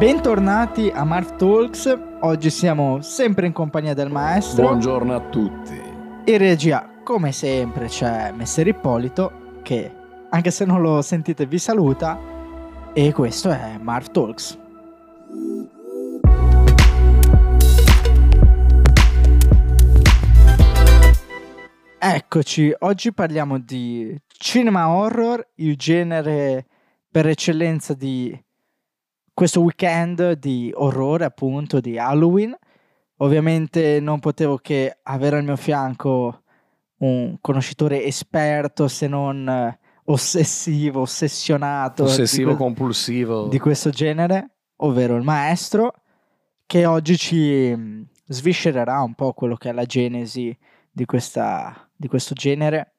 Bentornati a Marv Talks, oggi siamo sempre in compagnia del maestro. Buongiorno a tutti. In regia, come sempre, c'è Messer Ippolito che, anche se non lo sentite, vi saluta. E questo è Marv Talks. Eccoci, oggi parliamo di cinema horror, il genere per eccellenza di questo weekend di orrore, appunto, di Halloween. Ovviamente non potevo che avere al mio fianco un conoscitore esperto, se non eh, ossessivo, ossessionato. Ossessivo, di compulsivo. Di questo genere, ovvero il maestro, che oggi ci mm, sviscererà un po' quello che è la genesi di, questa, di questo genere,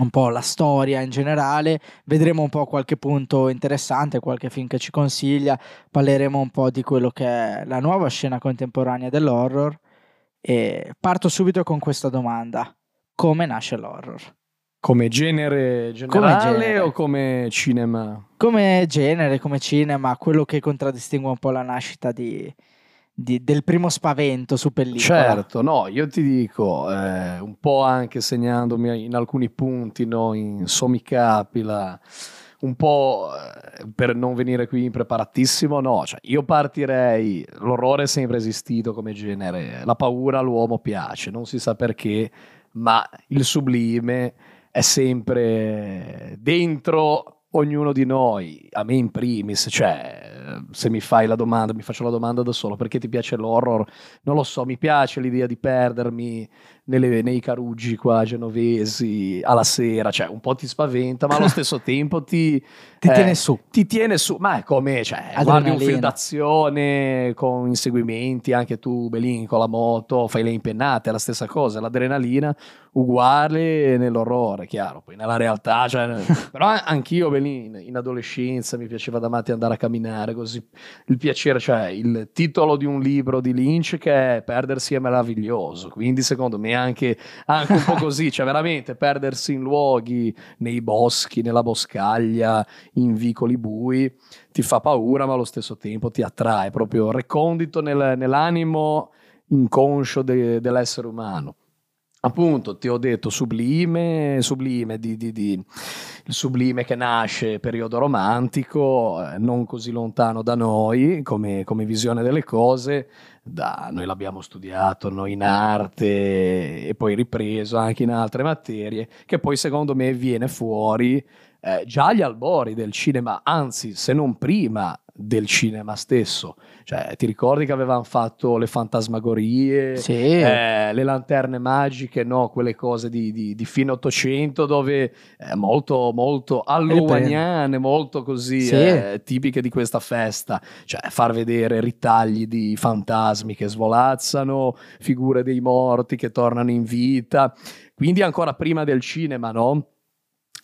un po' la storia in generale, vedremo un po' qualche punto interessante, qualche film che ci consiglia, parleremo un po' di quello che è la nuova scena contemporanea dell'horror e parto subito con questa domanda. Come nasce l'horror? Come genere generale come genere. o come cinema? Come genere, come cinema, quello che contraddistingue un po' la nascita di, di, del primo spavento su pellicola. Certo, no, io ti dico, eh, un po' anche segnandomi in alcuni punti, no, in somicapila, un po' eh, per non venire qui impreparatissimo, no, cioè io partirei, l'orrore è sempre esistito come genere, la paura all'uomo piace, non si sa perché, ma il sublime è sempre dentro ognuno di noi, a me in primis, cioè se mi fai la domanda, mi faccio la domanda da solo, perché ti piace l'horror? Non lo so, mi piace l'idea di perdermi nelle, nei caruggi qua genovesi alla sera, cioè un po' ti spaventa, ma allo stesso tempo ti, ti eh, tiene su. Ti tiene su, ma è come, cioè, guardi un film d'azione con inseguimenti, anche tu Belin con la moto, fai le impennate, è la stessa cosa, l'adrenalina uguale nell'orrore, chiaro, poi nella realtà, cioè, però anch'io Belin in adolescenza mi piaceva da matti andare a camminare, così il piacere, cioè il titolo di un libro di Lynch che è Perdersi è meraviglioso, quindi secondo me anche, anche un po' così, cioè veramente perdersi in luoghi, nei boschi, nella boscaglia, in vicoli bui, ti fa paura ma allo stesso tempo ti attrae, proprio recondito nel, nell'animo inconscio de, dell'essere umano. Appunto ti ho detto sublime, sublime di, di, di, il sublime che nasce periodo romantico, eh, non così lontano da noi come, come visione delle cose, da, noi l'abbiamo studiato noi in arte e poi ripreso anche in altre materie, che poi secondo me viene fuori eh, già agli albori del cinema, anzi se non prima del cinema stesso. Cioè, ti ricordi che avevano fatto le fantasmagorie, sì. eh, le lanterne magiche, no? quelle cose di, di, di fine Ottocento dove eh, molto, molto halloweeniane, molto così sì. eh, tipiche di questa festa. Cioè, far vedere ritagli di fantasmi che svolazzano, figure dei morti che tornano in vita. Quindi ancora prima del cinema, no?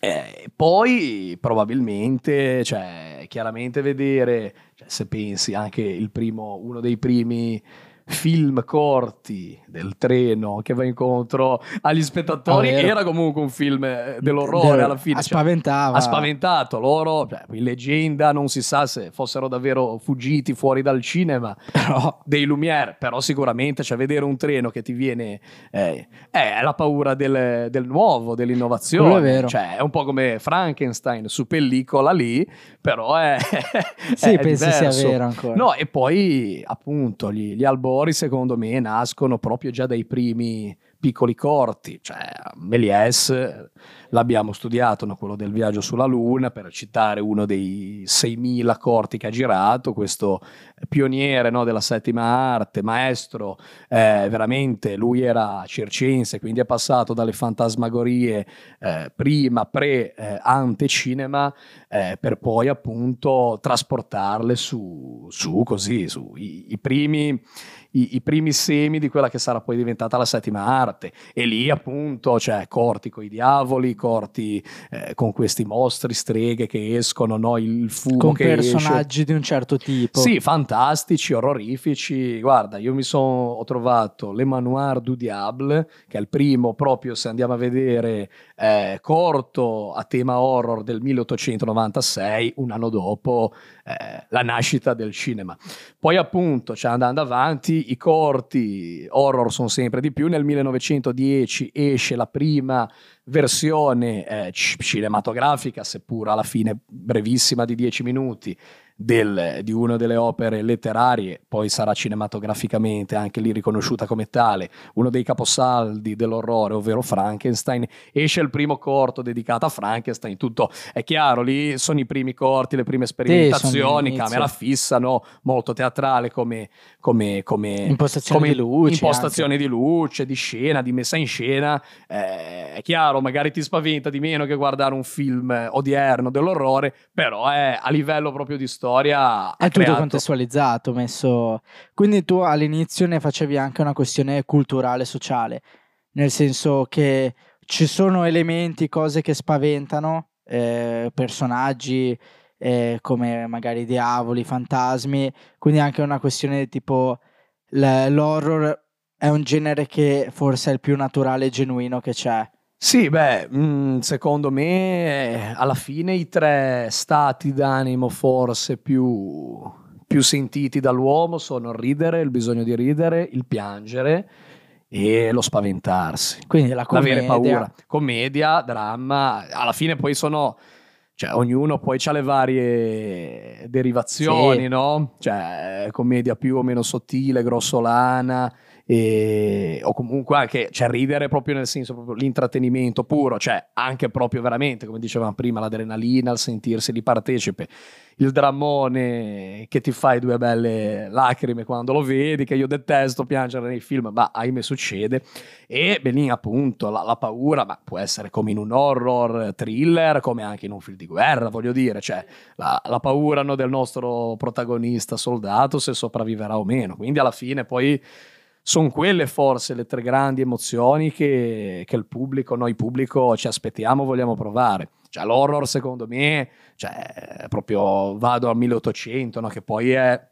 Eh, poi probabilmente, cioè, chiaramente vedere, cioè, se pensi anche primo, uno dei primi film corti del treno che va incontro agli spettatori oh, era comunque un film eh, dell'orrore De- alla fine. Cioè, ha spaventato loro, cioè, in leggenda non si sa se fossero davvero fuggiti fuori dal cinema però, dei Lumière, però sicuramente cioè, vedere un treno che ti viene eh, è la paura del, del nuovo, dell'innovazione. È, vero. Cioè, è un po' come Frankenstein su pellicola lì, però è... sì, è penso diverso. sia vero ancora. No, e poi appunto gli, gli albori colori secondo me nascono proprio già dai primi piccoli corti, cioè Méliès l'abbiamo studiato, no? quello del viaggio sulla Luna, per citare uno dei 6.000 corti che ha girato, questo pioniere no? della settima arte, maestro, eh, veramente lui era circense, quindi è passato dalle fantasmagorie eh, prima, pre, eh, ante cinema, eh, per poi appunto trasportarle su, su così, su i, i primi i, i, primi semi di quella che sarà poi diventata la settima arte. E lì appunto, cioè, corti con i diavoli, corti eh, con questi mostri, streghe che escono, no? il fumo con personaggi esce. di un certo tipo. Sì, fantastici, orrorifici. Guarda, io mi sono trovato Le Manoir du Diable, che è il primo proprio, se andiamo a vedere, eh, corto a tema horror del 1896, un anno dopo eh, la nascita del cinema. Poi appunto, cioè andando avanti, i corti horror sono sempre di più. Nel 1910 esce la prima versione eh, cinematografica, seppur alla fine brevissima di 10 minuti, del, di una delle opere letterarie, poi sarà cinematograficamente anche lì riconosciuta come tale, uno dei caposaldi dell'orrore, ovvero Frankenstein, esce il primo corto dedicato a Frankenstein, tutto è chiaro, lì sono i primi corti, le prime sperimentazioni, camera fissa, no? molto teatrale come, come, come impostazione come di luce, impostazione di luce, di scena, di messa in scena, eh, è chiaro, magari ti spaventa di meno che guardare un film odierno dell'orrore, però è a livello proprio di storia storia è tutto creato. contestualizzato, messo. Quindi tu all'inizio ne facevi anche una questione culturale sociale, nel senso che ci sono elementi, cose che spaventano, eh, personaggi eh, come magari diavoli, fantasmi, quindi anche una questione tipo l'horror è un genere che forse è il più naturale e genuino che c'è. Sì, beh, mh, secondo me alla fine i tre stati d'animo forse più, più sentiti dall'uomo sono il ridere, il bisogno di ridere, il piangere e lo spaventarsi. Quindi la commedia. L'avere paura. Commedia, dramma, alla fine poi sono... Cioè, ognuno poi ha le varie derivazioni, sì. no? Cioè, commedia più o meno sottile, grossolana, e, o comunque anche cioè, ridere proprio nel senso proprio l'intrattenimento puro, cioè anche proprio veramente, come dicevamo prima, l'adrenalina, il sentirsi di partecipe, il drammone che ti fai due belle lacrime quando lo vedi, che io detesto piangere nei film, ma ahimè succede, e Belin appunto la, la paura, ma può essere come in un horror thriller, come anche in un film di guerra, voglio dire, cioè la, la paura no, del nostro protagonista soldato se sopravviverà o meno, quindi alla fine poi sono quelle forse le tre grandi emozioni che, che, il pubblico, noi pubblico ci aspettiamo, vogliamo provare. Cioè l'horror secondo me, cioè, proprio vado al 1800, no? che poi è,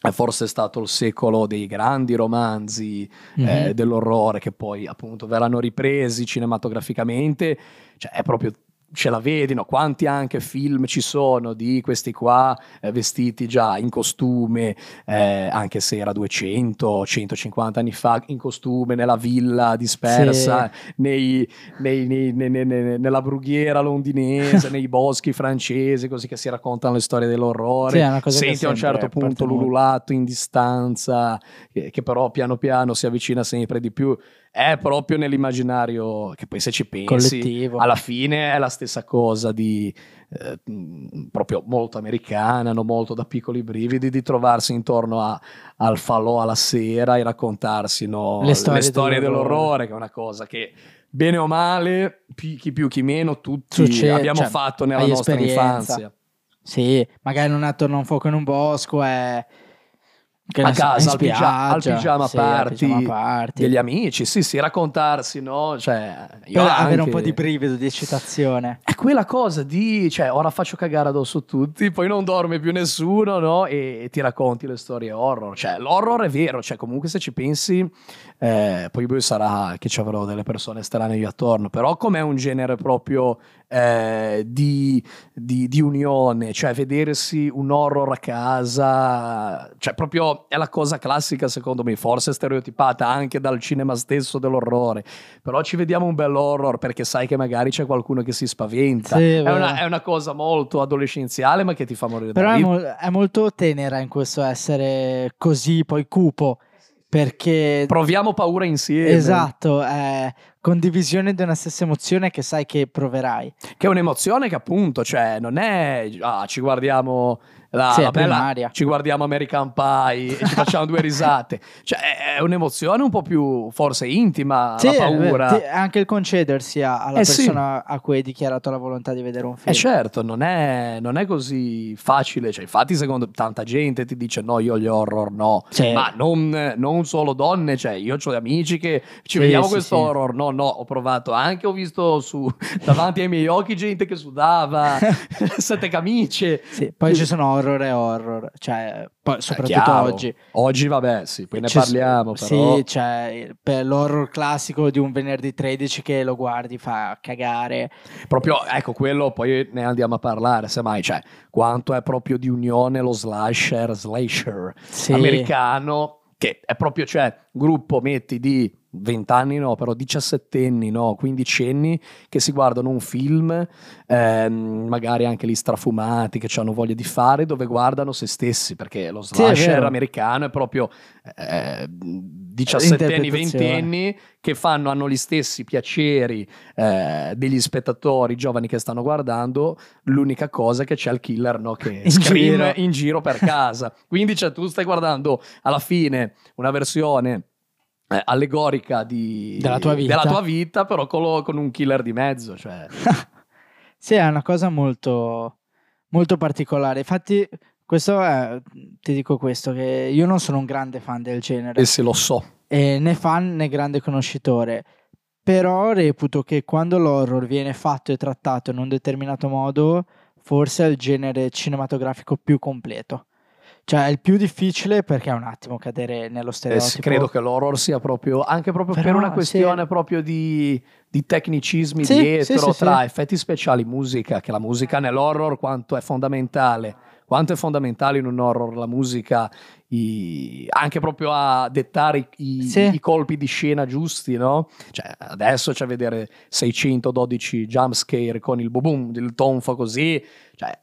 è, forse stato il secolo dei grandi romanzi mm-hmm. eh, dell'orrore che poi appunto verranno ripresi cinematograficamente, cioè è proprio ce la vedi, no? quanti anche film ci sono di questi qua eh, vestiti già in costume, eh, anche se era 200, 150 anni fa, in costume nella villa dispersa, sì. nei, nei, nei, nella brughiera londinese, nei boschi francesi, così che si raccontano le storie dell'orrore. Sì, Senti a un certo punto l'ululato in distanza, che, che però piano piano si avvicina sempre di più è proprio nell'immaginario che poi se ci pensi Collettivo. alla fine è la stessa cosa di eh, proprio molto americana, no? molto da piccoli brividi di trovarsi intorno a, al falò alla sera e raccontarsi no? le storie, le storie dell'orrore. dell'orrore, che è una cosa che bene o male, chi più chi meno, tutti Succede, abbiamo cioè, fatto nella nostra esperienza. infanzia. Sì, magari non attorno a un fuoco in un bosco è che a casa, al, pigia- al, pigiama sì, party, pigiama party degli amici, sì, sì, raccontarsi, no? Cioè, io anche... avere un po' di brivido, di eccitazione. È quella cosa di, cioè, ora faccio cagare addosso tutti, poi non dorme più nessuno, no? E, e ti racconti le storie horror. Cioè, l'horror è vero, cioè, comunque se ci pensi, eh, poi sarà che ci avrò delle persone strane lì attorno, però com'è un genere proprio eh, di, di, di unione, cioè vedersi un horror a casa, cioè proprio è la cosa classica secondo me, forse stereotipata anche dal cinema stesso dell'orrore, però ci vediamo un bel horror perché sai che magari c'è qualcuno che si spaventa, sì, è, una, è, una, cosa molto adolescenziale ma che ti fa morire però è, è molto tenera in questo essere così poi cupo perché proviamo paura insieme. Esatto, eh, condivisione di una stessa emozione che sai che proverai. Che è un'emozione che appunto, cioè, non è ah, ci guardiamo la, sì, la bella, ci guardiamo American Pie e ci facciamo due risate. Cioè, è un'emozione un po' più forse intima, sì, la paura. Sì, anche il concedersi alla eh, persona sì. a cui hai dichiarato la volontà di vedere un film. Eh certo, non è, non è così facile. Cioè, infatti, secondo tanta gente ti dice no, io gli horror no. Sì. Ma non, non, solo donne, cioè, io ho amici che ci vediamo questo horror. No, no, ho provato anche, ho visto su, davanti ai miei occhi gente che sudava, sette camicie. Sì, poi ci sono horror è horror, cioè, poi, soprattutto oggi. Oggi vabbè, sì, poi ne Ci parliamo però. Sì, cioè, per l'horror classico di un venerdì 13 che lo guardi fa cagare. Proprio, ecco, quello poi ne andiamo a parlare, semmai, cioè, quanto è proprio di unione lo slasher, slasher sì. americano, che è proprio, cioè, gruppo, metti, di 20 anni no, però 17 anni no, 15 anni che si guardano un film, ehm, magari anche lì strafumati, che hanno voglia di fare, dove guardano se stessi, perché lo slasher sì, americano è proprio eh, 17 anni, 20 anni che fanno, hanno gli stessi piaceri eh, degli spettatori giovani che stanno guardando, l'unica cosa è che c'è il killer no, che in scream giro. in giro per casa. Quindi cioè, tu stai guardando alla fine una versione eh, allegorica di, della, tua vita. della tua vita, però con, con un killer di mezzo. Cioè. sì, è una cosa molto, molto particolare. Infatti, questo è, ti dico questo, che io non sono un grande fan del genere. E se lo so. E né fan né grande conoscitore. Però reputo che quando l'horror viene fatto e trattato in un determinato modo, forse è il genere cinematografico più completo. Cioè, è il più difficile perché è un attimo cadere nello stereotipo. Eh, credo che l'horror sia proprio, anche proprio Però, per una questione sì. proprio di, di tecnicismi sì, dietro, sì, tra effetti speciali, musica, che la musica nell'horror quanto è fondamentale. Quanto è fondamentale in un horror la musica, i, anche proprio a dettare i, i, colpi di scena giusti, no? Cioè, adesso c'è a vedere 612 jumpscare con il boom, il tonfo così, cioè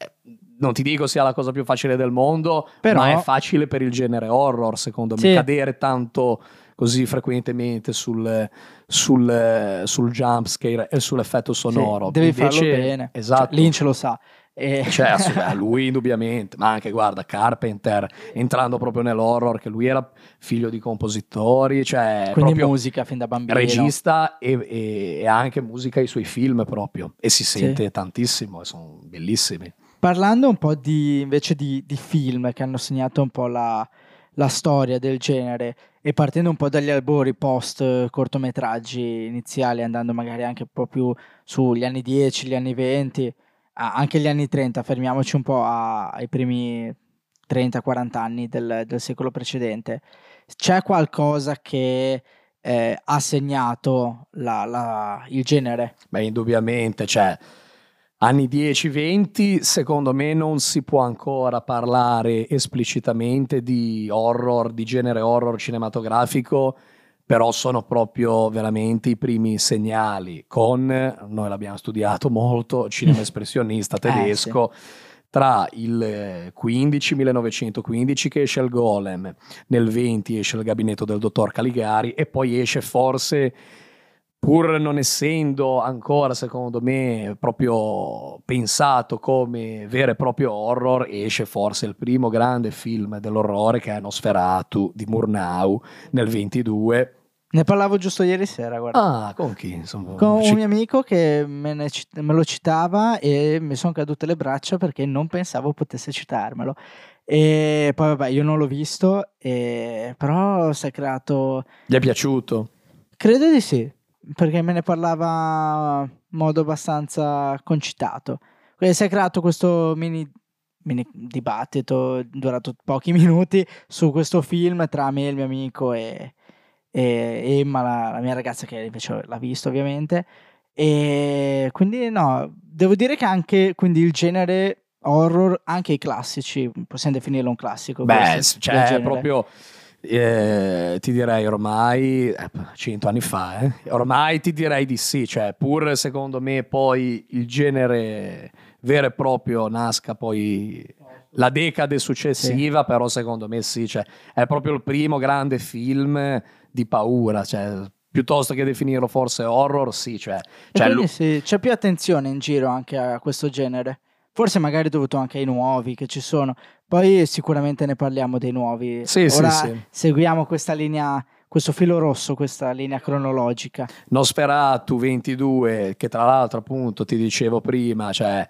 non ti dico sia la cosa più facile del mondo, Però... ma è facile per il genere horror, secondo me, sì. cadere tanto così frequentemente sul, sul, sul jumpscare e sull'effetto sonoro. Sì, devi Invece, farlo bene. Esatto. Cioè, Lynch lo sa. E... Cioè, lui indubbiamente, ma anche guarda Carpenter entrando proprio nell'horror, che lui era figlio di compositori, cioè quindi musica fin da bambino, regista e, e, e anche musica ai suoi film proprio, e si sente sì. tantissimo, sono bellissimi. Parlando un po' di, invece di, di film che hanno segnato un po' la, la storia del genere e partendo un po' dagli albori post cortometraggi iniziali, andando magari anche un po' più sugli anni 10, gli anni 20, anche gli anni 30, fermiamoci un po' a, ai primi 30-40 anni del, del, secolo precedente. C'è qualcosa che eh, ha segnato la, la, il genere? Beh, indubbiamente, cioè anni 10-20, secondo me non si può ancora parlare esplicitamente di horror, di genere horror cinematografico, però sono proprio veramente i primi segnali con, noi l'abbiamo studiato molto, cinema espressionista tedesco. Eh, sì. Tra il 15, 1915 che esce il Golem, nel 20 esce il gabinetto del dottor Caligari e poi esce forse pur non essendo ancora, secondo me, proprio pensato come vero e proprio horror, esce forse il primo grande film dell'orrore che è Nosferatu di Murnau nel 22. Ne parlavo giusto ieri sera, guarda. Ah, con chi? Insomma, con un mio amico che me, ne, me lo citava e mi sono cadute le braccia perché non pensavo potesse citarmelo. E poi vabbè, io non l'ho visto, e... però si è creato... Gli è piaciuto? Credo di sì perché me ne parlava in modo abbastanza concitato. Quindi si è creato questo mini, mini dibattito durato pochi minuti su questo film tra me e il mio amico e, e Emma, la, la, mia ragazza che invece l'ha visto ovviamente. E quindi no, devo dire che anche quindi il genere horror, anche i classici, possiamo definirlo un classico. Beh, questo, cioè proprio eh, ti direi ormai, eh, cento anni fa, eh, ormai ti direi di sì, cioè pur secondo me poi il genere vero e proprio nasca poi la decade successiva, sì. però secondo me sì, cioè, è proprio il primo grande film di paura, cioè, piuttosto che definirlo forse horror, sì, cioè, cioè lui... sì, c'è più attenzione in giro anche a questo genere. Forse magari dovuto anche ai nuovi che ci sono. Poi sicuramente ne parliamo dei nuovi. Sì, Ora sì, sì. seguiamo questa linea questo filo rosso, questa linea cronologica. Nosferatu 22, che tra l'altro appunto ti dicevo prima, cioè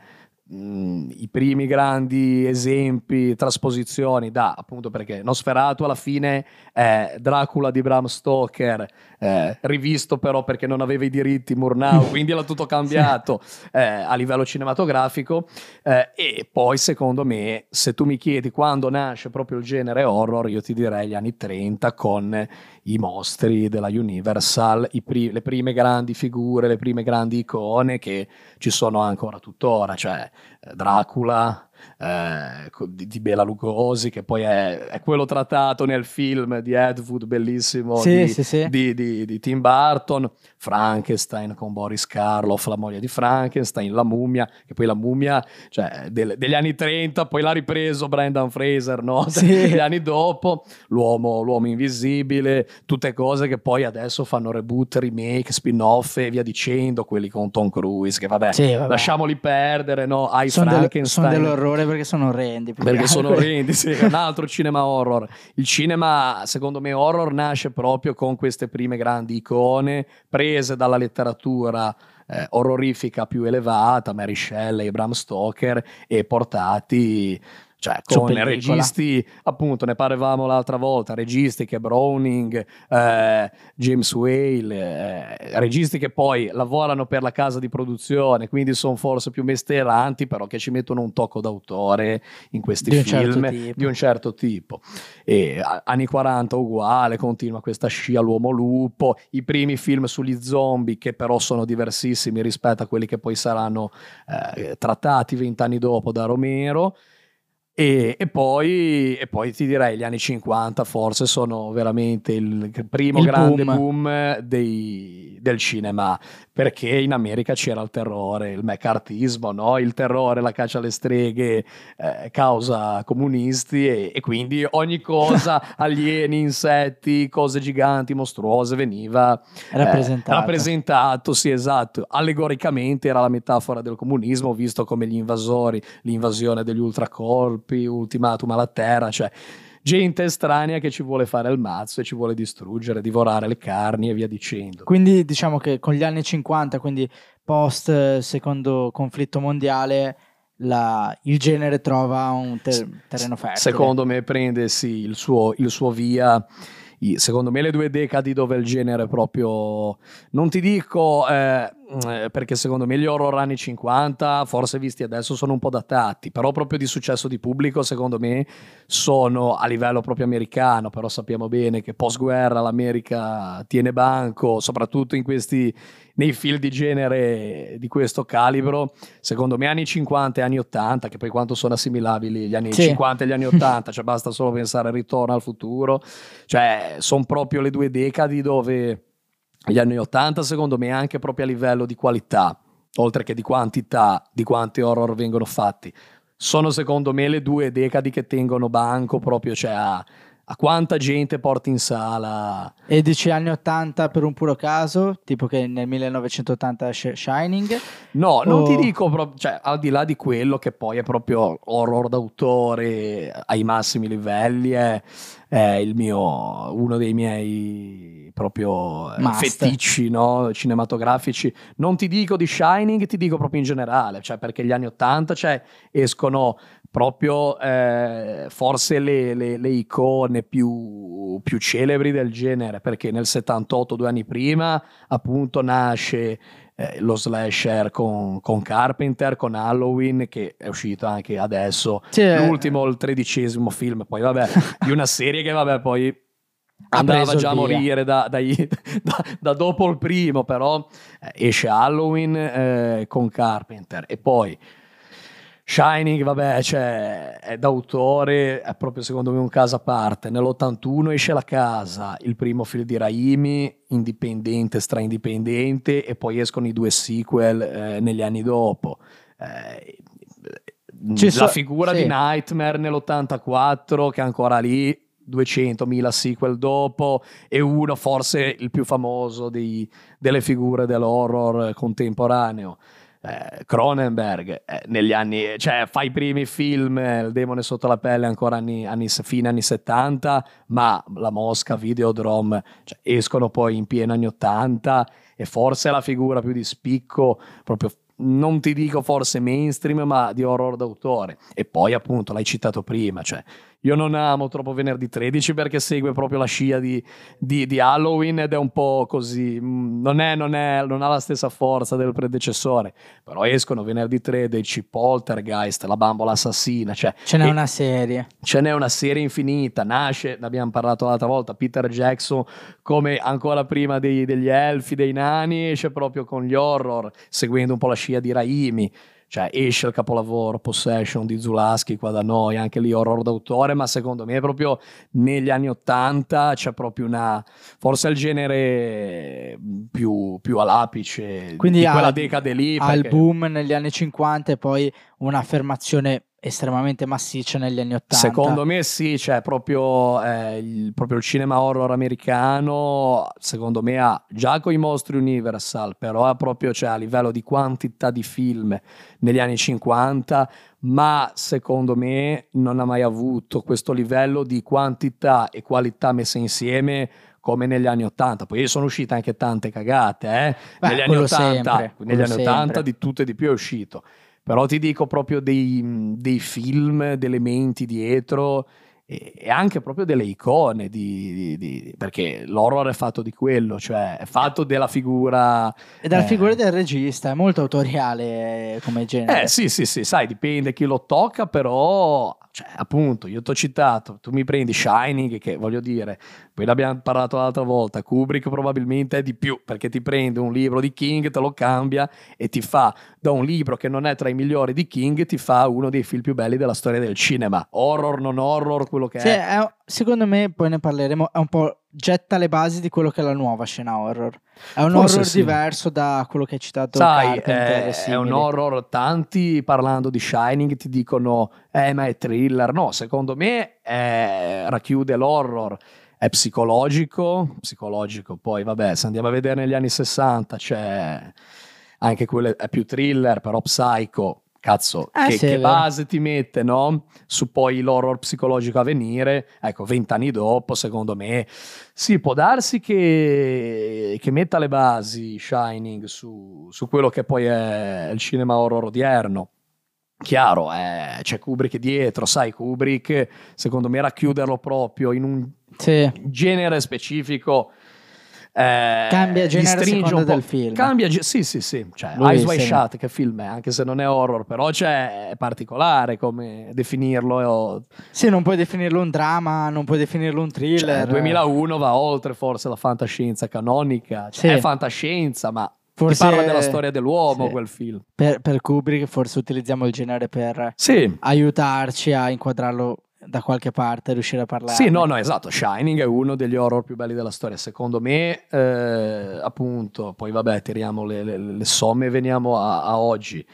i primi grandi esempi, trasposizioni da appunto perché Nosferatu alla fine è Dracula di Bram Stoker, eh, rivisto però perché non aveva i diritti Murnau, quindi era tutto cambiato eh, a livello cinematografico. Eh, e poi, secondo me, se tu mi chiedi quando nasce proprio il genere horror, io ti direi gli anni 30 con i mostri della Universal, pri- le prime grandi figure, le prime grandi icone che ci sono ancora tuttora, cioè Drákula, eh, di, di Bela Lugosi, che poi è, è, quello trattato nel film di Ed Wood, bellissimo, sì, di, sì, sì. Di, di, Tim Burton, Frankenstein con Boris Karloff, la moglie di Frankenstein, La mummia, che poi la mummia cioè, del, degli anni 30, poi l'ha ripreso Brendan Fraser, no? Degli anni dopo, l'uomo, l'uomo invisibile, tutte cose che poi adesso fanno reboot, remake, spin-off e via dicendo, quelli con Tom Cruise, che vabbè, vabbè. lasciamoli perdere, no? Hai sono Frankenstein. Del, sono dell'orrore perché sono orrendi. Perché sono orrendi, sì, un altro cinema horror. Il cinema, secondo me, horror nasce proprio con queste prime grandi icone prese dalla letteratura eh, orrorifica più elevata, Mary Shelley, Bram Stoker, e portati cioè con registi, appunto ne parlavamo l'altra volta, registi che Browning, eh, James Whale, eh, registi che poi lavorano per la casa di produzione, quindi sono forse più mestieranti, però che ci mettono un tocco d'autore in questi di film certo di un certo tipo. E anni 40 uguale, continua questa scia l'uomo lupo, i primi film sugli zombie che però sono diversissimi rispetto a quelli che poi saranno eh, trattati vent'anni dopo da Romero. E, e, poi, e, poi, ti direi gli anni 50 forse sono veramente il primo il grande boom, boom dei, del cinema perché in America c'era il terrore, il mccartismo, no? il terrore, la caccia alle streghe eh, causa comunisti e, e, quindi ogni cosa, alieni, insetti, cose giganti, mostruose veniva eh, rappresentato, sì esatto, allegoricamente era la metafora del comunismo visto come gli invasori, l'invasione degli ultracorpi, ultimatum alla terra, cioè gente estranea che ci vuole fare il mazzo e ci vuole distruggere, divorare le carni e via dicendo. Quindi diciamo che con gli anni 50, quindi post secondo conflitto mondiale, la, il genere trova un ter- terreno fertile. Secondo me prende sì il suo, il suo via secondo me le due decadi dove il genere proprio non ti dico eh, eh, perché secondo me gli horror anni 50 forse visti adesso sono un po' datati però proprio di successo di pubblico secondo me sono a livello proprio americano però sappiamo bene che post guerra l'America tiene banco soprattutto in questi nei film di genere di questo calibro, secondo me anni 50 e anni 80, che poi quanto sono assimilabili gli anni sì. 50 e gli anni 80, cioè basta solo pensare al ritorno al futuro, cioè sono proprio le due decadi dove gli anni 80 secondo me anche proprio a livello di qualità, oltre che di quantità, di quanti horror vengono fatti, sono secondo me le due decadi che tengono banco proprio, cioè a a quanta gente porti in sala. E dici anni 80 per un puro caso, tipo che nel 1980 esce Shining? No, o... non ti dico proprio, cioè al di là di quello che poi è proprio horror d'autore ai massimi livelli, è, è il mio, uno dei miei proprio eh, Master. feticci no? cinematografici. Non ti dico di Shining, ti dico proprio in generale, cioè perché gli anni 80 cioè, escono proprio eh, forse le, le, le icone più, più, celebri del genere, perché nel 78, due anni prima, appunto nasce eh, lo slasher con, con, Carpenter, con Halloween, che è uscito anche adesso, sì, eh. l'ultimo, il tredicesimo film, poi vabbè, di una serie che vabbè poi andava già a morire da, da, da, da, dopo il primo, però eh, esce Halloween eh, con Carpenter. E poi Shining, vabbè, cioè, è d'autore, è proprio secondo me un caso a parte. Nell'81 esce La Casa, il primo film di Raimi, indipendente, stra-indipendente, e poi escono i due sequel eh, negli anni dopo. Eh, la so, figura sì. di Nightmare nell'84, che è ancora lì, 200.000 sequel dopo e uno forse il più famoso dei, delle figure dell'horror contemporaneo. Eh, Cronenberg eh, negli anni, cioè fa i primi film, eh, Il demone sotto la pelle ancora anni, anni, fine anni 70, ma La Mosca, Videodrome cioè, escono poi in pieno anni 80 e forse è la figura più di spicco proprio non ti dico forse mainstream, ma di horror d'autore. E poi, appunto, l'hai citato prima, cioè io non amo troppo venerdì 13 perché segue proprio la scia di, di, di Halloween ed è un po' così, mm, non, è, non, è, non, ha la stessa forza del predecessore, però escono venerdì 13, Poltergeist, La bambola assassina, cioè, ce n'è una serie. Ce n'è una serie infinita, nasce, ne abbiamo parlato l'altra volta, Peter Jackson come ancora prima dei, degli elfi, dei nani, esce proprio con gli horror, seguendo un po' la scia di Raimi cioè esce il capolavoro Possession di Zulaski qua da noi, anche lì horror d'autore, ma secondo me è proprio negli anni Ottanta c'è proprio una, forse il genere più, più all'apice Quindi di quella decade lì. Al boom negli anni 50 e poi un'affermazione estremamente massiccia negli anni Ottanta. Secondo me sì, cioè proprio, eh, il, proprio, il, cinema horror americano, secondo me ha già con i mostri Universal, però ha proprio cioè, a livello di quantità di film negli anni 50, ma secondo me non ha mai avuto questo livello di quantità e qualità messe insieme come negli anni 80. Poi sono uscite anche tante cagate, eh? Beh, negli anni 80, sempre, negli anni 80 di tutto e di più è uscito. Però ti dico proprio dei, dei film, delle menti dietro e anche proprio delle icone di, di, di, perché l'horror è fatto di quello cioè è fatto della figura e della eh, figura del regista è molto autoriale come genere. Eh sì sì sì sai dipende chi lo tocca però cioè, appunto, io ti ho citato, tu mi prendi Shining, che voglio dire, poi l'abbiamo parlato l'altra volta, Kubrick probabilmente è di più, perché ti prende un libro di King, te lo cambia e ti fa, da un libro che non è tra i migliori di King, ti fa uno dei film più belli della storia del cinema. Horror, non horror, quello che sì, è. è. Secondo me, poi ne parleremo, è un po' getta le basi di quello che è la nuova scena horror. È un Forse horror sì. diverso da quello che hai citato. Sai, è, è, un horror. Tanti parlando di Shining ti dicono, eh, ma è thriller. No, secondo me è, racchiude l'horror. È psicologico, psicologico. Poi, vabbè, se andiamo a vedere negli anni 60, c'è anche quello è più thriller, però psycho cazzo, eh, che, sì, che base ti mette, no? Su poi l'horror psicologico a venire, ecco, vent'anni dopo, secondo me, sì, può darsi che, che metta le basi Shining su, su, quello che poi è il cinema horror odierno. Chiaro, eh, c'è Kubrick dietro, sai, Kubrick, secondo me racchiuderlo proprio in un sì. genere specifico eh, cambia genere secondo del film. Cambia, sì, sì, sì. Cioè, Eyes Wide Shut, che film è, anche se non è horror, però c'è, è particolare come definirlo. Sì, non puoi definirlo un dramma, non puoi definirlo un thriller. Cioè, 2001 va oltre forse la fantascienza canonica. Cioè, sì. È fantascienza, ma Forse parla della storia dell'uomo sì. quel film. Per, per, Kubrick forse utilizziamo il genere per sì. aiutarci a inquadrarlo da qualche parte riuscire a parlare. Sì, no, no, esatto. Shining è uno degli horror più belli della storia. Secondo me, eh, appunto, poi vabbè, tiriamo le, le, le somme e veniamo a, a oggi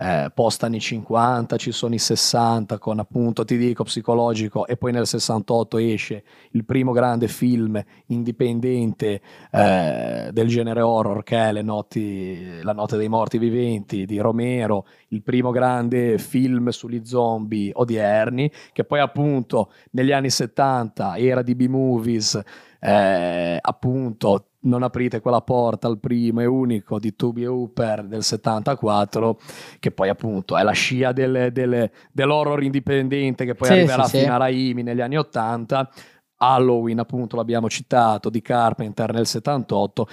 eh, post anni 50, ci sono i 60 con appunto, ti dico, psicologico e poi nel 68 esce il primo grande film indipendente eh, del genere horror che è Le notti, La notte dei morti viventi di Romero, il primo grande film sugli zombie odierni che poi appunto negli anni 70 era di B-movies eh, appunto non aprite quella porta al primo e unico di Toby Hooper del 74 che poi appunto è la scia del, del, dell'horror indipendente che poi sì, arriverà sì, fino sì. a Raimi negli anni 80 Halloween appunto l'abbiamo citato di Carpenter nel 78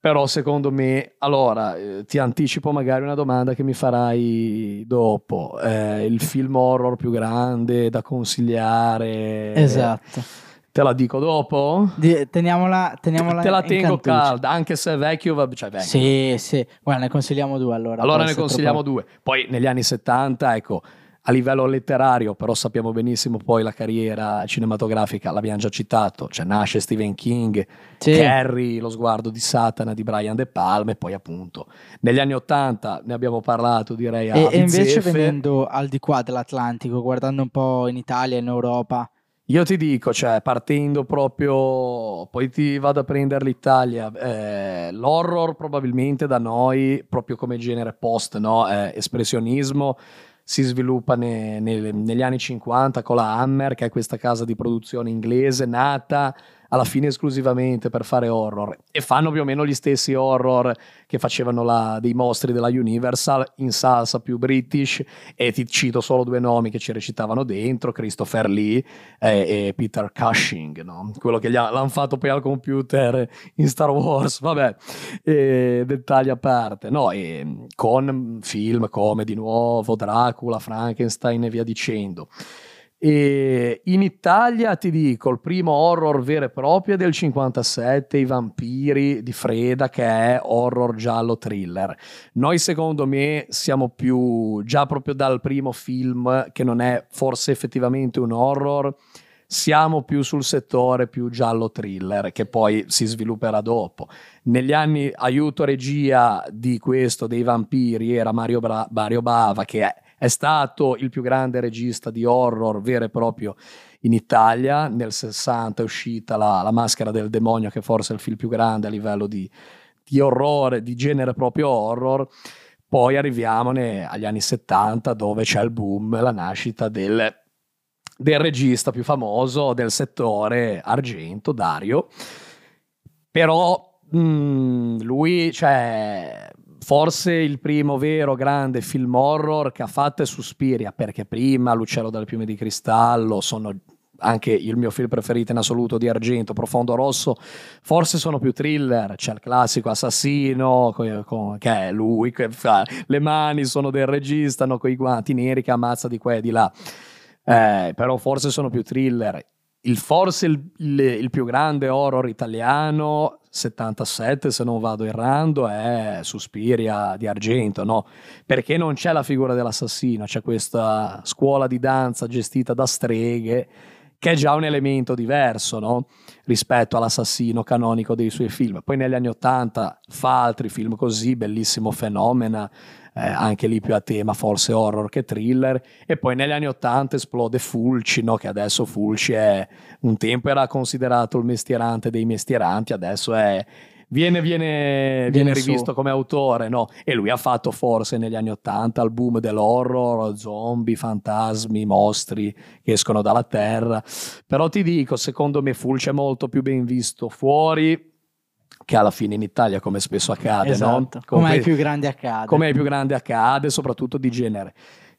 però secondo me, allora eh, ti anticipo magari una domanda che mi farai dopo. Eh, il film horror più grande da consigliare? Esatto. Te la dico dopo? Di, teniamola, teniamola Te la tengo calda, anche se è vecchio, va, cioè vecchio. Sì, sì. Guarda, ne consigliamo due allora. Allora ne consigliamo troppo... due. Poi negli anni 70, ecco, a livello letterario, però sappiamo benissimo poi la carriera cinematografica, l'abbiamo già citato, cioè nasce Stephen King, sì. Carrie, Lo sguardo di Satana di Brian De Palma e poi appunto negli anni 80 ne abbiamo parlato direi a E, e invece venendo al di qua dell'Atlantico, guardando un po' in Italia e in Europa Io ti dico, cioè, partendo proprio, poi ti vado a prendere l'Italia, eh, l'horror probabilmente da noi, proprio come genere post, no? eh, espressionismo, si sviluppa ne, ne, negli anni 50 con la Hammer, che è questa casa di produzione inglese nata alla fine esclusivamente per fare horror e fanno più o meno gli stessi horror che facevano la, dei mostri della Universal in salsa più british e ti cito solo due nomi che ci recitavano dentro Christopher Lee e, e Peter Cushing no? quello che l'hanno fatto poi al computer in Star Wars vabbè e, dettagli a parte no? e, con film come di nuovo Dracula, Frankenstein e via dicendo e in Italia ti dico, il primo horror vero e proprio è del 57, I vampiri di Freda, che è horror giallo thriller. Noi secondo me siamo più, già proprio dal primo film, che non è forse effettivamente un horror, siamo più sul settore più giallo thriller, che poi si svilupperà dopo. Negli anni aiuto regia di questo, dei vampiri, era Mario, Bra- Mario Bava, che è è stato il più grande regista di horror vero e proprio in Italia. Nel 60 è uscita la, la Maschera del Demonio, che forse è il film più grande a livello di, di orrore, di genere proprio horror. Poi arriviamo agli anni 70 dove c'è il boom, la nascita del, del regista più famoso del settore, Argento, Dario. Però mh, mm, lui, cioè, forse il primo vero grande film horror che ha fatto è Suspiria, perché prima L'uccello dalle piume di cristallo sono anche il mio film preferito in assoluto di Argento, Profondo Rosso, forse sono più thriller, c'è il classico assassino, che è lui, che fa, le mani sono del regista, no, con guanti neri che ammazza di qua e di là, eh, però forse sono più thriller. Il, forse il, il, il più grande horror italiano 77 se non vado errando è Suspiria di Argento, no? Perché non c'è la figura dell'assassino, c'è questa scuola di danza gestita da streghe che è già un elemento diverso no? rispetto all'assassino canonico dei suoi film. Poi negli anni 80 fa altri film così, bellissimo fenomeno, eh, anche lì più a tema forse horror che thriller, e poi negli anni 80 esplode Fulci, no? che adesso Fulci è un tempo era considerato il mestierante dei mestieranti, adesso è Viene, viene, viene, rivisto come autore, no? E lui ha fatto forse negli anni Ottanta il boom dell'horror, zombie, fantasmi, mostri che escono dalla terra. Però ti dico, secondo me Fulci è molto più ben visto fuori che alla fine in Italia, come spesso accade, esatto. no? Come, come ai più grandi accade. Come ai più grandi accade, soprattutto di genere.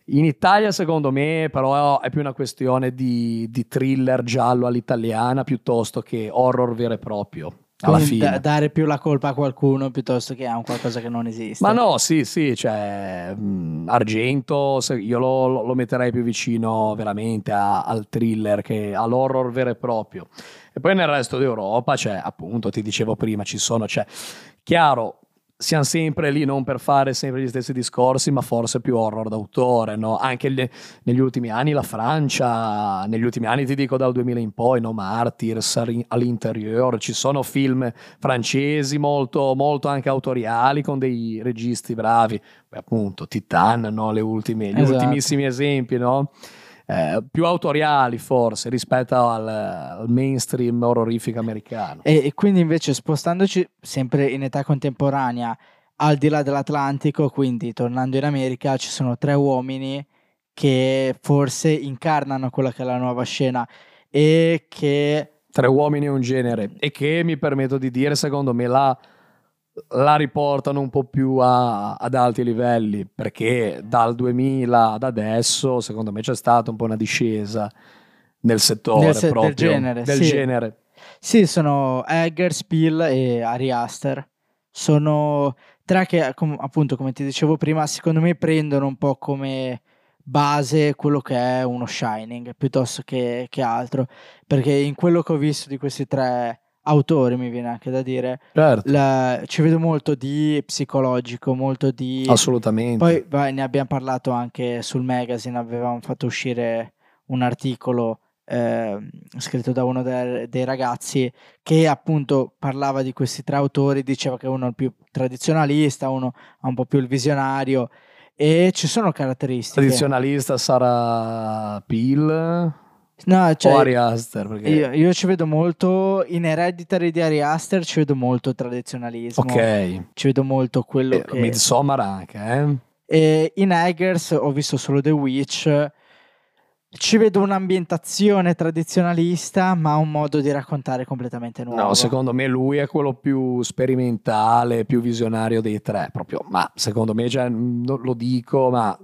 In Italia, secondo me, però è più una questione di, di thriller giallo all'italiana piuttosto che horror vero e proprio alla Quindi fine. Da, dare più la colpa a qualcuno piuttosto che a un qualcosa che non esiste. Ma no, sì, sì, cioè mh, Argento, io lo, lo, metterei più vicino veramente a, al thriller che all'horror vero e proprio. E poi nel resto d'Europa, cioè, appunto, ti dicevo prima, ci sono, cioè, chiaro, siamo sempre lì non per fare sempre gli stessi discorsi, ma forse più horror d'autore, no? Anche gli, negli ultimi anni la Francia, negli ultimi anni ti dico dal 2000 in poi, no? Martyrs all'interior, ci sono film francesi molto, molto anche autoriali con dei registi bravi, Beh, appunto Titan, no? Le ultime, gli esatto. ultimissimi esempi, no? Eh, più autoriali forse rispetto al, al mainstream horrorifico americano. E, e, quindi invece spostandoci sempre in età contemporanea, al di là dell'Atlantico, quindi tornando in America, ci sono tre uomini che forse incarnano quella che è la nuova scena e che... Tre uomini e un genere e che mi permetto di dire, secondo me, la la riportano un po' più a, ad alti livelli perché dal 2000 ad adesso secondo me c'è stata un po' una discesa nel settore nel se- proprio del genere, del sì. genere. Sì, sono Egger, Spill e Ari Aster. Sono tre che, com- appunto, come ti dicevo prima, secondo me prendono un po' come base quello che è uno Shining piuttosto che, che altro. Perché in quello che ho visto di questi tre autori, mi viene anche da dire. Certo. La, ci vedo molto di psicologico, molto di... Assolutamente. Poi vai, ne abbiamo parlato anche sul magazine, avevamo fatto uscire un articolo eh, scritto da uno de- dei ragazzi che appunto parlava di questi tre autori, diceva che uno è il più tradizionalista, uno ha un po' più il visionario e ci sono caratteristiche. Tradizionalista sarà Peel No, cioè, o Ari Aster? Perché... Io, io, ci vedo molto in Hereditary di Ari Aster, ci vedo molto tradizionalismo. Ok. Ci vedo molto quello eh, che... Midsommar anche, eh? E in Eggers ho visto solo The Witch. Ci vedo un'ambientazione tradizionalista, ma un modo di raccontare completamente nuovo. No, secondo me lui è quello più sperimentale, più visionario dei tre, proprio. Ma secondo me, cioè, lo dico, ma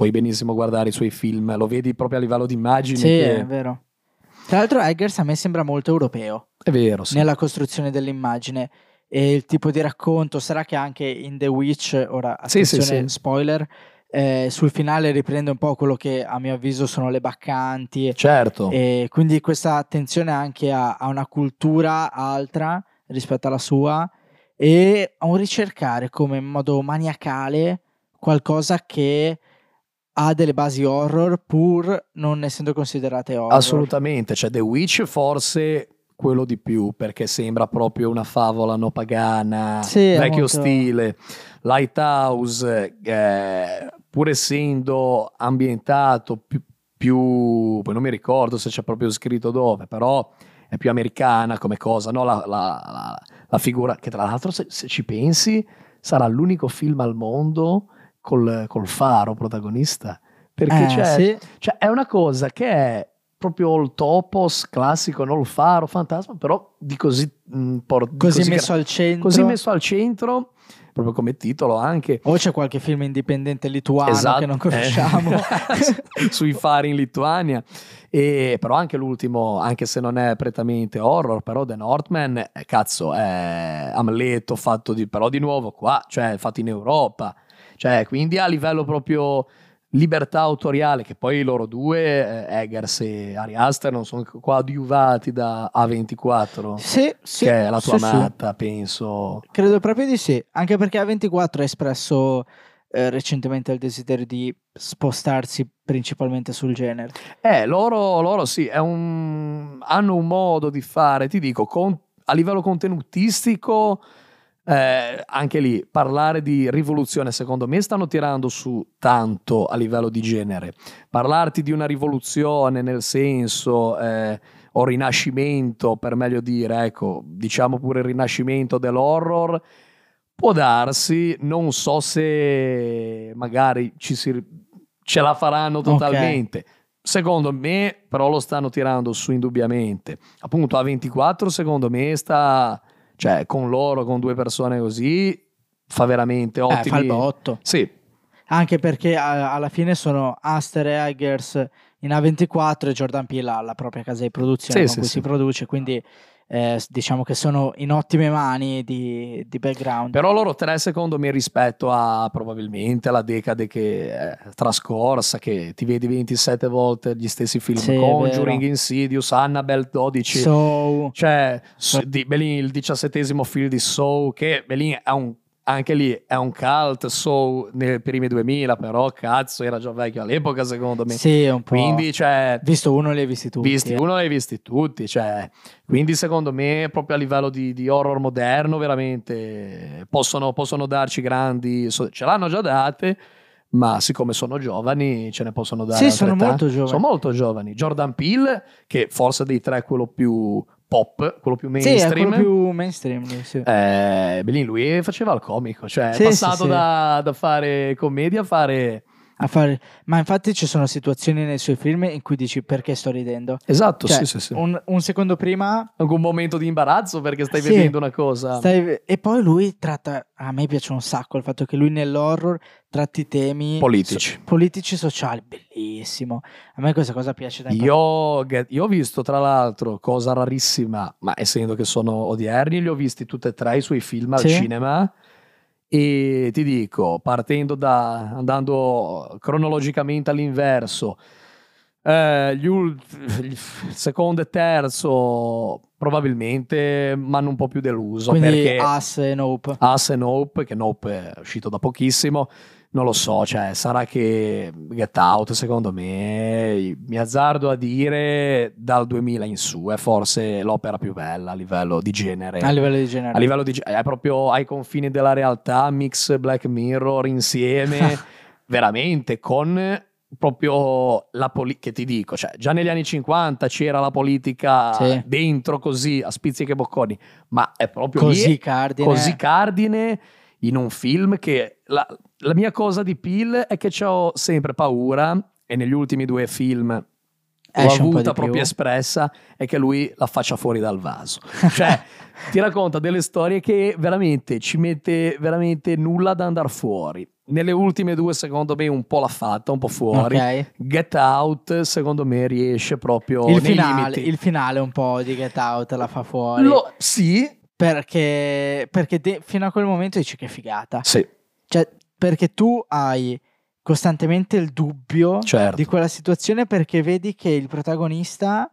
puoi benissimo guardare i suoi film, lo vedi proprio a livello di immagini. Sì, che... è vero. Tra l'altro Eggers a me sembra molto europeo. È vero, sì. Nella costruzione dell'immagine. E il tipo di racconto, sarà che anche in The Witch, ora attenzione, sì, sì, spoiler, eh, sul finale riprende un po' quello che a mio avviso sono le baccanti. Certo. E quindi questa attenzione anche a, a una cultura altra rispetto alla sua e a un ricercare come in modo maniacale qualcosa che ha delle basi horror pur non essendo considerate horror. Assolutamente, cioè The Witch forse quello di più perché sembra proprio una favola no pagana, sì, vecchio molto... stile. Lighthouse, eh, pur essendo ambientato più, più, poi non mi ricordo se c'è proprio scritto dove, però è più americana come cosa, no? la, la, la, la figura che tra l'altro se, se ci pensi sarà l'unico film al mondo col, col faro protagonista. Perché eh, cioè, sì. cioè, è una cosa che è proprio il topos classico, non il faro, fantasma, però di così, mh, por- così, così messo al centro. Così messo al centro proprio come titolo anche. O c'è qualche film indipendente lituano esatto. che non conosciamo. Sui fari in Lituania. E, però anche l'ultimo, anche se non è prettamente horror, però The Northman, eh, cazzo, è Amleto fatto di, però di nuovo qua, cioè fatto in Europa. Cioè, quindi a livello proprio libertà autoriale, che poi loro due, eh, Eggers e Ari Aster, non sono coadiuvati da A24. Sì, sì. Che è la tua sì, amata, sì. penso. Credo proprio di sì, anche perché A24 ha espresso eh, recentemente il desiderio di spostarsi principalmente sul genere. Eh, loro, loro sì, un... hanno un modo di fare, ti dico, con... a livello contenutistico eh, anche lì parlare di rivoluzione secondo me stanno tirando su tanto a livello di genere. Parlarti di una rivoluzione nel senso eh, o rinascimento, per meglio dire, ecco, diciamo pure il rinascimento dell'horror, può darsi, non so se magari ci si, ce la faranno totalmente. Okay. Secondo me, però, lo stanno tirando su indubbiamente. Appunto, A24, secondo me, sta cioè, con loro, con due persone così, fa veramente ottimi... Eh, fa il botto. Sì. Anche perché alla fine sono Aster e Eggers in A24 e Jordan Peele ha la propria casa di produzione sì, con sì, cui sì. si produce, quindi eh, diciamo che sono in ottime mani di, di, background. Però loro tre, secondo me, rispetto a probabilmente la decade che è trascorsa, che ti vedi 27 volte gli stessi film, sì, Conjuring, Insidious, Annabelle 12, so, cioè so. Di, Belin, il diciassettesimo film di Soul, che Belin è un anche lì è un cult so nei primi 2000 però cazzo era già vecchio all'epoca secondo me. Sì un po' quindi cioè visto uno li hai visti tutti visti eh. uno li hai visti tutti cioè quindi secondo me proprio a livello di, di horror moderno veramente possono, possono darci grandi ce l'hanno già date ma siccome sono giovani ce ne possono dare sì sono molto giovani. Sono molto giovani. Jordan Peele che forse dei tre è quello più pop, quello più mainstream. Sì, quello più mainstream. Sì. Eh, lui faceva il comico, cioè sì, è passato sì, da, da, fare commedia a fare a fare... Ma infatti ci sono situazioni nei suoi film in cui dici perché sto ridendo. Esatto, cioè, sì, sì, sì. Un, un, secondo prima... Un momento di imbarazzo perché stai sì, vedendo una cosa. Stai... E poi lui tratta... A me piace un sacco il fatto che lui nell'horror tratti temi... Politici. So... politici, sociali. Bellissimo. A me questa cosa piace da io, io ho visto tra l'altro, cosa rarissima, ma essendo che sono odierni, li ho visti tutti e tre i suoi film al cinema e ti dico, partendo da, andando cronologicamente all'inverso, eh, gli ult- il secondo e terzo probabilmente mi hanno un po' più deluso. Quindi perché As e Nope. As e Nope, che Nope è uscito da pochissimo non lo so, cioè, sarà che Get Out, secondo me, mi azzardo a dire dal 2000 in su, è forse l'opera più bella a livello di genere. A livello di genere. A livello di, è proprio ai confini della realtà, mix Black Mirror insieme, veramente, con proprio la politica, che ti dico, cioè già negli anni 50 c'era la politica sì. dentro così, a spizziche e bocconi, ma è proprio così lì, cardine. così cardine in un film che la, la mia cosa di Peel è che ho sempre paura e negli ultimi due film l'ho avuta proprio espressa è che lui la faccia fuori dal vaso. Cioè, ti racconta delle storie che veramente ci mette veramente nulla da andare fuori. Nelle ultime due, secondo me, un po' l'ha fatta, un po' fuori. Okay. Get Out, secondo me, riesce proprio il finale, limiti. Il finale un po' di Get Out la fa fuori. Lo, sì. Perché, perché de- fino a quel momento dici che figata. Sì. Cioè, perché tu hai costantemente il dubbio certo. di quella situazione perché vedi che il protagonista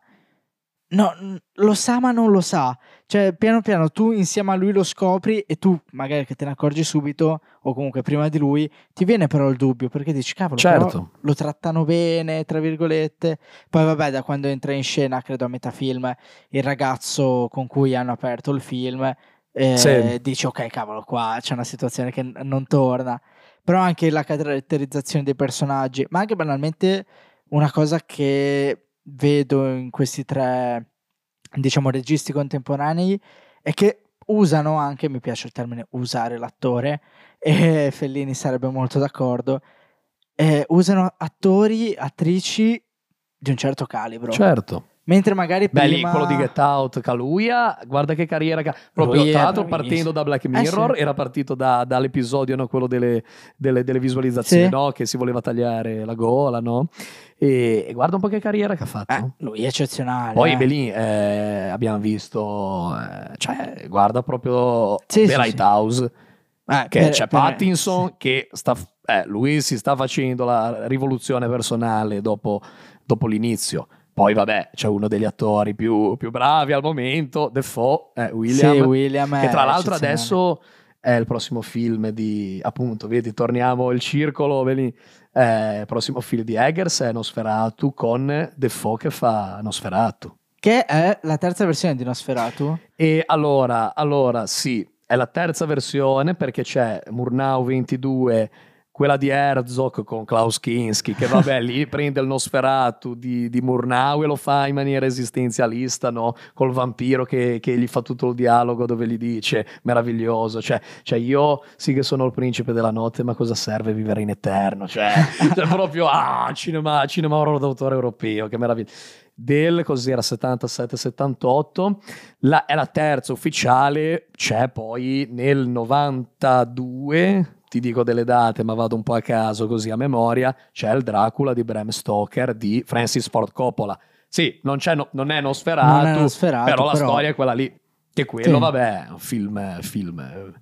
no, lo sa ma non lo sa. Cioè, piano piano tu insieme a lui lo scopri e tu magari che te ne accorgi subito o comunque prima di lui ti viene però il dubbio perché dici cavolo, certo. lo trattano bene, tra virgolette. Poi vabbè, da quando entra in scena, credo a metà film, il ragazzo con cui hanno aperto il film eh, sì. dici ok, cavolo, qua c'è una situazione che non torna però anche la caratterizzazione dei personaggi, ma anche banalmente una cosa che vedo in questi tre, diciamo, registi contemporanei è che usano anche, mi piace il termine usare l'attore, e Fellini sarebbe molto d'accordo, eh, usano attori, attrici di un certo calibro. Certo. Mentre magari prima... Beh, lì quello di Get Out, Kaluuya, guarda che carriera... Che... Proprio, Lui tra l'altro, partendo da Black Mirror, eh sì. era partito da, dall'episodio, no? quello delle, delle, delle visualizzazioni, sì. no? Che si voleva tagliare la gola, no? E, e, guarda un po' che carriera che ha fatto. Eh, lui è eccezionale. Poi, eh. Belin, eh, abbiamo visto... Eh, cioè, guarda proprio sì, The Lighthouse. Eh, che per, c'è per, Pattinson che sta... Eh, lui si sta facendo la rivoluzione personale dopo, dopo l'inizio poi vabbè, c'è uno degli attori più, più bravi al momento, Defoe, eh, William, sì, William che tra l'altro adesso è il prossimo film di, appunto, vedi, torniamo il circolo, vedi, eh, il prossimo film di Eggers è Nosferatu con Defoe che fa Nosferatu. Che è la terza versione di Nosferatu? E allora, allora sì, è la terza versione perché c'è Murnau 22 quella di Herzog con Klaus Kinski, che vabbè lì prende il Nosferatu di, di Murnau e lo fa in maniera esistenzialista, no? Col vampiro che, che, gli fa tutto il dialogo dove gli dice meraviglioso, cioè, cioè, io sì che sono il principe della notte, ma cosa serve vivere in eterno? Cioè, cioè proprio, ah, cinema, cinema horror d'autore europeo, che meraviglia del cos'era 77-78 la, è la terza ufficiale c'è poi nel 92 ti dico delle date, ma vado un po' a caso così a memoria, c'è il Dracula di Bram Stoker di Francis Ford Coppola. Sì, non, no, non è Nosferatu, non è Nosferatu però, però, la storia è quella lì. Che quello, sì. vabbè, è un film, film,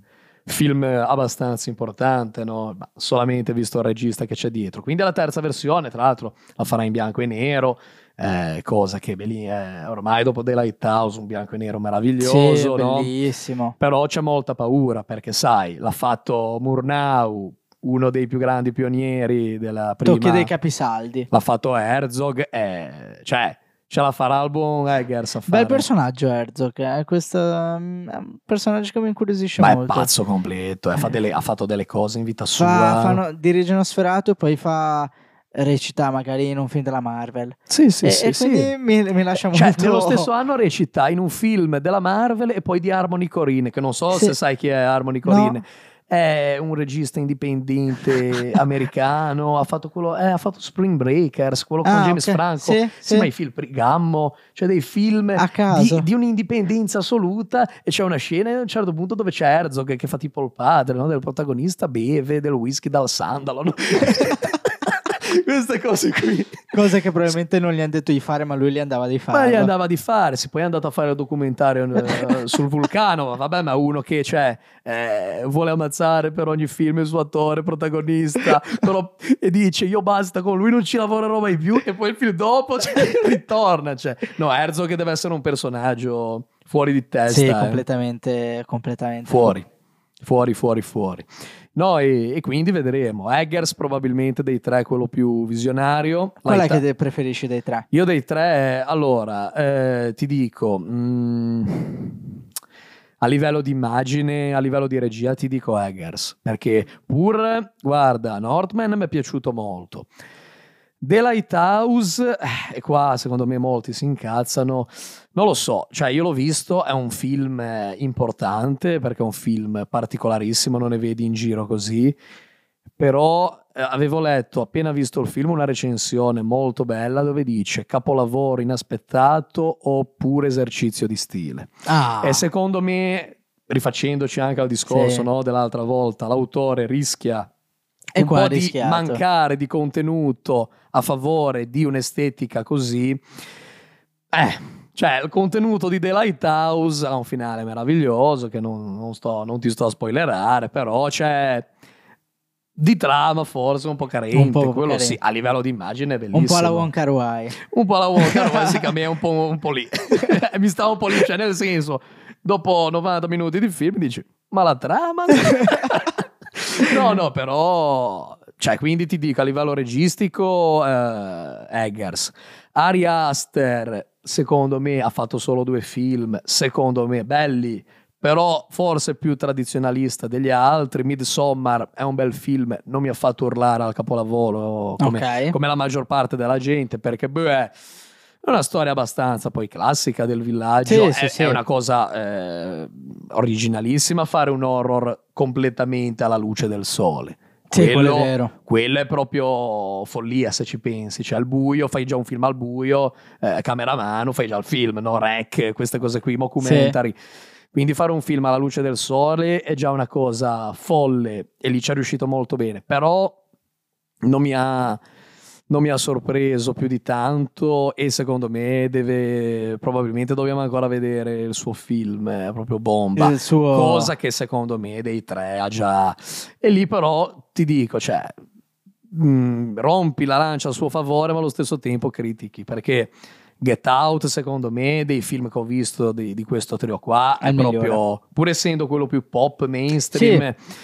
film abbastanza importante, no? solamente visto il regista che c'è dietro. Quindi la terza versione, tra l'altro, la farà in bianco e nero eh, cosa che Belin è ormai dopo The Lighthouse un bianco e nero meraviglioso, sì, no? bellissimo. Però c'è molta paura perché sai, l'ha fatto Murnau, uno dei più grandi pionieri della prima... Tocchi dei capisaldi. L'ha fatto Herzog, e, cioè ce la farà il buon Eggers a fare. Bel personaggio Herzog, eh? questo mm, è un personaggio che mi incuriosisce Ma molto. Ma è pazzo completo, eh? fa delle, ha fatto delle cose in vita sua. Fa, fanno, dirige uno sferato e poi fa recita magari in un film della Marvel. Sì, sì, e, sì. E quindi sì. Mi, mi lascia cioè, molto... Nello stesso anno recita in un film della Marvel e poi di Harmony Corine, che non so sì. se sai chi è Harmony Corine. No. È un regista indipendente americano, ha fatto, quello, eh, ha fatto Spring Breakers, quello con ah, James okay. Franco. Sì, sì, sì, ma i film Gammo, cioè dei film di, di, un'indipendenza assoluta e c'è una scena a un certo punto dove c'è Herzog che fa tipo il padre no, del protagonista, beve del whisky dal sandalo. No? queste cose qui. Cose che probabilmente non gli hanno detto di fare, ma lui li andava di fare. Ma li andava di fare. Si poi è andato a fare il documentario uh, sul vulcano. Vabbè, ma uno che cioè, eh, vuole ammazzare per ogni film il suo attore protagonista però, e dice io basta con lui, non ci lavorerò mai più. E poi il film dopo cioè, ritorna. Cioè. No, Herzog deve essere un personaggio fuori di testa. Sì, eh. completamente, completamente. Fuori, fuori, fuori, fuori. No, e, e, quindi vedremo. Eggers probabilmente dei tre quello più visionario. Qual è che preferisci dei tre? Io dei tre, allora, eh, ti dico, mm, a livello di immagine, a livello di regia ti dico Eggers, perché pur, guarda, Northman mi è piaciuto molto. The Lighthouse, eh, e qua secondo me molti si incazzano, non lo so, cioè io l'ho visto, è un film eh, importante perché è un film particolarissimo, non ne vedi in giro così, però eh, avevo letto appena visto il film una recensione molto bella dove dice capolavoro inaspettato oppure esercizio di stile. Ah. E secondo me, rifacendoci anche al discorso sì. no, dell'altra volta, l'autore rischia e un po' di mancare di contenuto a favore di un'estetica così. Eh, cioè, il contenuto di The Lighthouse ha un finale meraviglioso che non, non, sto, non ti sto a spoilerare, però c'è di trama forse un po' carente, un po quello carente. sì, a livello di immagine è bellissimo. Un po' alla Wonka Ruai. Un po' alla Wonka Ruai, sì, che a me è un po', un po lì. Mi stavo un po' lì, cioè nel senso, dopo 90 minuti di film dici, ma la trama... no, no, però... Cioè, quindi ti dico, a livello registico, eh, Eggers. Ari Aster, secondo me, ha fatto solo due film, secondo me, belli, però forse più tradizionalista degli altri. Midsommar è un bel film, non mi ha fatto urlare al capolavoro come, okay. come la maggior parte della gente, perché beh, è una storia abbastanza poi classica del villaggio. Sì, è, sì, sì. è, una cosa eh, originalissima fare un horror completamente alla luce del sole. Sì, quello, quello, è quello, è proprio follia se ci pensi. Cioè, al buio, fai già un film al buio, eh, cameramano, fai già il film, no? Rec, queste cose qui, mockumentary. Sì. Quindi fare un film alla luce del sole è già una cosa folle e lì ci è riuscito molto bene. Però non mi ha non mi ha sorpreso più di tanto e secondo me deve probabilmente dobbiamo ancora vedere il suo film è proprio bomba il suo... cosa che secondo me dei tre ha già e lì però ti dico cioè mh, mm, rompi la lancia a suo favore ma allo stesso tempo critichi perché Get Out, secondo me, dei film che ho visto di, di questo trio qua, è, è proprio, migliore. pur essendo quello più pop, mainstream, sì.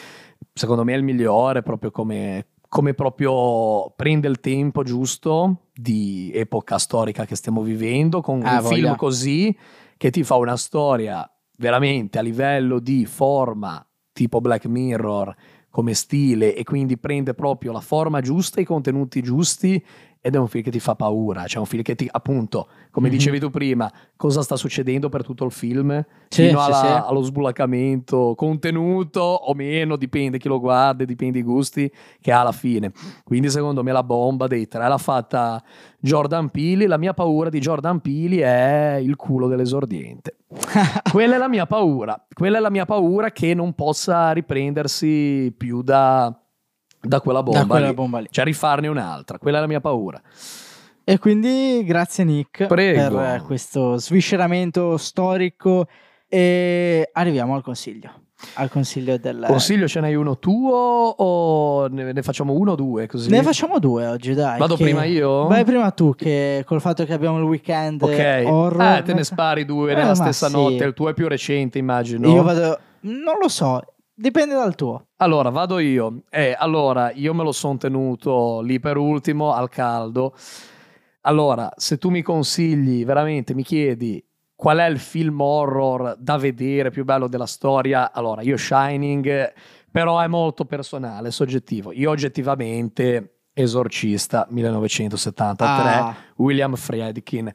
secondo me è il migliore, proprio come, come proprio prende il tempo giusto di epoca storica che stiamo vivendo, con ah, un voglia. film così che ti fa una storia veramente a livello di forma, tipo Black Mirror, come stile, e quindi prende proprio la forma giusta, i contenuti giusti ed è un film che ti fa paura, cioè un film che ti, appunto, come mm-hmm. dicevi tu prima, cosa sta succedendo per tutto il film, sì, fino alla, sì, sì. allo sbulaccamento contenuto o meno, dipende chi lo guarda, dipende i gusti che ha alla fine. Quindi secondo me la bomba dei tre l'ha fatta Jordan Peele, la mia paura di Jordan Peele è il culo dell'esordiente. quella è la mia paura, quella è la mia paura che non possa riprendersi più da da quella bomba, da quella lì. bomba lì. Cioè rifarne un'altra, quella è la mia paura. E quindi grazie Nick Prego. per questo svisceramento storico e arriviamo al consiglio. Al consiglio del consiglio ce n'hai uno tuo o ne, ne facciamo uno o due così? Ne facciamo due oggi, dai. Vado che... prima io? Vai prima tu, che col fatto che abbiamo il weekend Ok, horror... eh, te ne spari due eh, nella stessa sì. notte. Il tuo è più recente, immagino. Io vado. Non lo so, Dipende dal tuo. Allora, vado io. Eh, allora, io me lo sono tenuto lì per ultimo, al caldo. Allora, se tu mi consigli, veramente mi chiedi qual è il film horror da vedere più bello della storia, allora io Shining, però è molto personale, soggettivo. Io oggettivamente Esorcista 1973, ah. William Friedkin.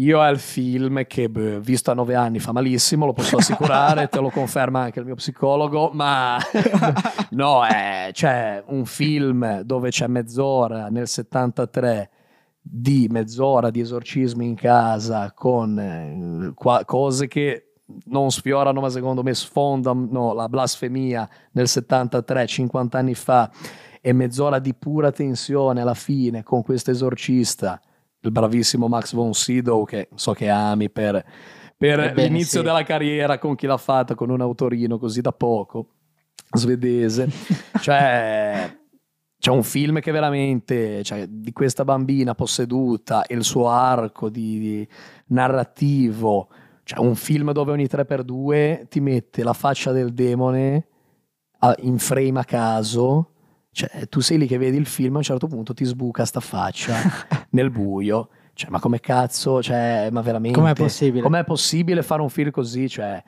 Io il film che, beh, visto a nove anni, fa malissimo, lo posso assicurare, te lo conferma anche il mio psicologo, ma no, è cioè, un film dove c'è mezz'ora nel 73 di mezz'ora di esorcismo in casa con eh, qua, cose che non sfiorano, ma secondo me sfondano la blasfemia nel 73, 50 anni fa, e mezz'ora di pura tensione alla fine con questo esorcista il bravissimo Max von Sydow che so che ami per, per Ebbene, l'inizio sì. della carriera con chi l'ha fatta con un autorino così da poco svedese cioè c'è un film che veramente cioè, di questa bambina posseduta e il suo arco di, di narrativo cioè un film dove ogni 3x2 ti mette la faccia del demone in frame a caso cioè, tu sei lì che vedi il film, a un certo punto ti sbuca sta faccia nel buio. Cioè, ma come cazzo, cioè, ma veramente... Com'è possibile? Com'è possibile fare un film così? Cioè,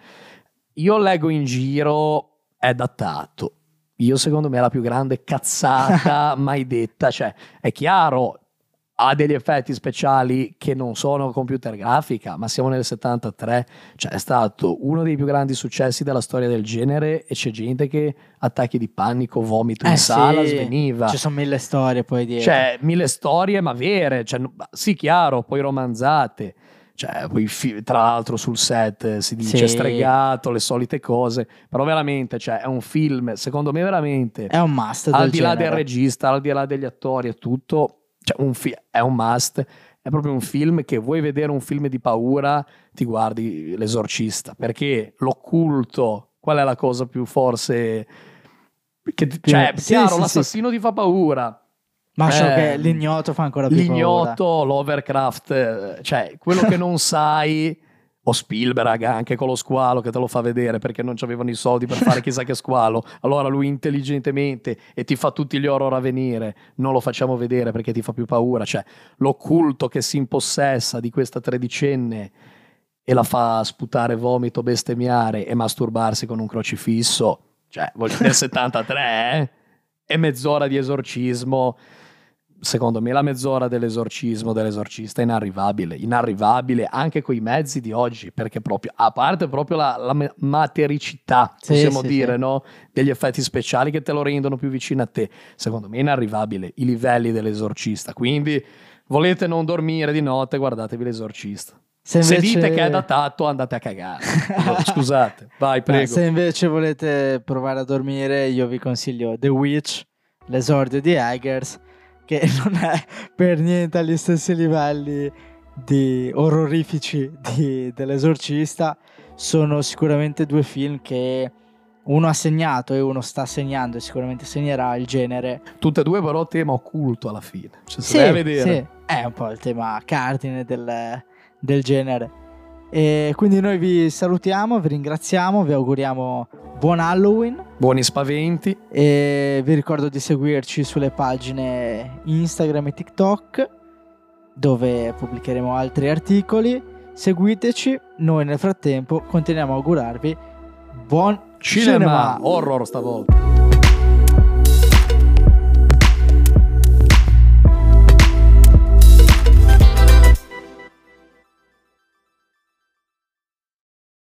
io leggo in giro, è datato. Io secondo me è la più grande cazzata mai detta. Cioè, è chiaro, ha degli effetti speciali che non sono computer grafica, ma siamo nel 73, cioè è stato uno dei più grandi successi della storia del genere e c'è gente che attacchi di panico, vomito in Eh sala, sì, sveniva. Ci sono mille storie poi dietro. Cioè, mille storie, ma vere, cioè, sì, chiaro, poi romanzate. Cioè, poi fi- tra l'altro sul set si dice Sì. stregato, le solite cose, però veramente, cioè, è un film, secondo me veramente, è un must al del di là del genere. regista, al di là degli attori e tutto, cioè, un fi- è un must, è proprio un film che vuoi vedere un film di paura, ti guardi L'esorcista, perché l'occulto, qual è la cosa più forse... Che, cioè, Sì, chiaro, sì, sì. l'assassino ti fa paura, Ma Eh, che l'ignoto fa ancora più paura. L'ignoto, l'Overcraft, eh, cioè quello che non sai, o Spielberg anche con lo squalo che te lo fa vedere perché non c'avevano i soldi per fare chissà che squalo. Allora lui intelligentemente e ti fa tutti gli horror a venire, non lo facciamo vedere perché ti fa più paura. Cioè l'occulto che si impossessa di questa tredicenne e la fa sputare vomito, bestemmiare e masturbarsi con un crocifisso, cioè voglio nel 73 eh? e mezz'ora di esorcismo secondo me la mezz'ora dell'esorcismo dell'esorcista è inarrivabile, inarrivabile anche coi mezzi di oggi, perché proprio, a parte proprio la, la ma- matericità, Sì, possiamo sì, dire, sì. no? degli effetti speciali che te lo rendono più vicino a te, secondo me è inarrivabile i livelli dell'esorcista, quindi volete non dormire di notte, guardatevi l'esorcista. Se, Se invece- dite che è datato, andate a cagare. No, Scusate, vai, prego. se invece volete provare a dormire, io vi consiglio The Witch, l'esordio di Eggers, che non è per niente agli stessi livelli di orrorifici di- dell'esorcista. Sono sicuramente due film che uno ha segnato e uno sta segnando e sicuramente segnerà il genere. Tutte e due però tema occulto alla fine. Cioè, Sì, a vedere. sì, è un po' il tema cardine del, del genere. E quindi noi vi salutiamo, vi ringraziamo, vi auguriamo buon Halloween. Buoni spaventi. E vi ricordo di seguirci sulle pagine Instagram e TikTok dove pubblicheremo altri articoli. Seguiteci, noi nel frattempo continuiamo a augurarvi buon Cinema, cinema. horror stavolta.